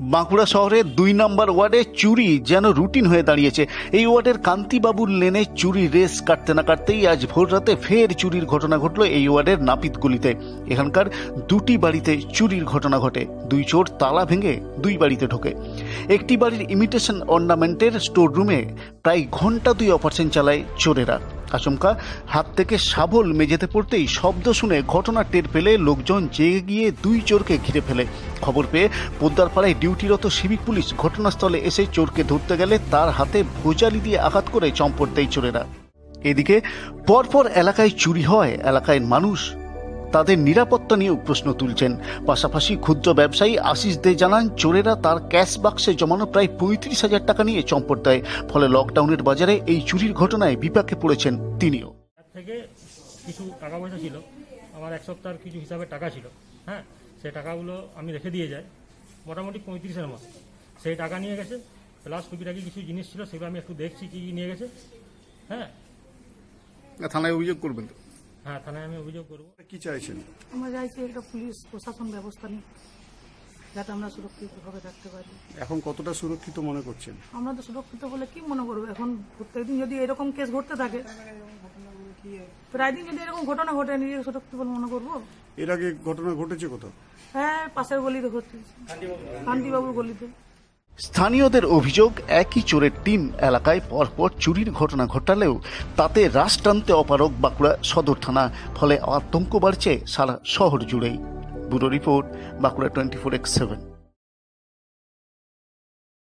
বাঁকুড়া শহরের দুই নম্বর ওয়ার্ডে চুরি যেন রুটিন হয়ে দাঁড়িয়েছে। এই ওয়ার্ডের কান্তিবাবুর লেনে চুরি রেস কাটতে না কাটতেই আজ ভোর রাতে ফের চুরির ঘটনা ঘটলো এই ওয়ার্ডের নাপিত গলিতে এখানকার দুটি বাড়িতে চুরির ঘটনা ঘটে। দুই চোর তালা ভেঙে দুই বাড়িতে ঢোকে। একটি বাড়ির ইমিটেশন অর্নামেন্টের স্টোর রুমে প্রায় ঘণ্টা দুই অপারেশন চালায় চোরেরা। আচমকা হাত থেকে শাবল মেঝেতে পড়তেই শব্দ শুনে ঘটনা টের পেলে লোকজন জেগে গিয়ে দুই চোরকে ঘিরে ফেলে। খবর পেয়ে পোদ্দারপাড়ায় ডিউটিরত সিভিক পুলিশ ঘটনাস্থলে এসে চোরকে ধরতে গেলে তার হাতে ভোজালি দিয়ে আঘাত করে চম্পট দেয় চোরেরা। এদিকে পরপর এলাকায় চুরি হয়, এলাকায় মানুষ তাদের নিরাপত্তা নিয়েও প্রশ্ন তুলছেন। পাশাপাশি ক্ষুদ্র ব্যবসায়ী আশিস দে জানান চোরেরা তার ক্যাশ বাক্সে জমানো প্রায় পঁয়ত্রিশ হাজার টাকা নিয়ে চম্পট দেয়। ফলে লকডাউনের বাজারে এই চুরির ঘটনায় বিপাকে পড়েছেন তিনিও। থেকে কিছু টাকা পয়সা ছিল। আমার এক সপ্তাহের কিছু হিসাবে টাকা ছিল। হ্যাঁ সেই টাকাগুলো আমি রেখে দিয়ে যাই। মোটামুটি পঁয়ত্রিশের মতো। সেই টাকা নিয়ে গেছে। প্লাস টুকিটাকি কিছু জিনিস ছিল সেগুলো আমি একটু দেখছি কী কী নিয়ে গেছে। হ্যাঁ। থানায় অভিযোগ করবেন তো। হ্যাঁ থানায় আমি অভিযোগ করব। কি চাইছেন? আমরা চাইছি একটা পুলিশ প্রশাসন ব্যবস্থা যাতে আমরা সুরক্ষিতভাবে থাকতে পারি। এখন কতটা সুরক্ষিত মনে করছেন? আমরা তো সুরক্ষিত বলে কি মনে করব? এখন প্রত্যেকদিন যদি এরকম কেস ঘটতে থাকে প্রায় দিন যদি এরকম ঘটনা ঘটে নিজেকে সুরক্ষিত বলে মনে করব? এর আগে ঘটনা ঘটেছে কোথাও? হ্যাঁ পাশের গলিতে ঘটছে। কান্তিবাবুর গলিতে। স্থানীয়দের অভিযোগ, একই চোরের টিম এলাকায় পরপর চুরির ঘটনা ঘটালেও তাতে রাশ টানতে অপারক বাঁকুড়া সদর থানা, ফলে আতঙ্ক বাড়ছে সারা শহর জুড়েই। Bureau report, Bankura twenty four X seven.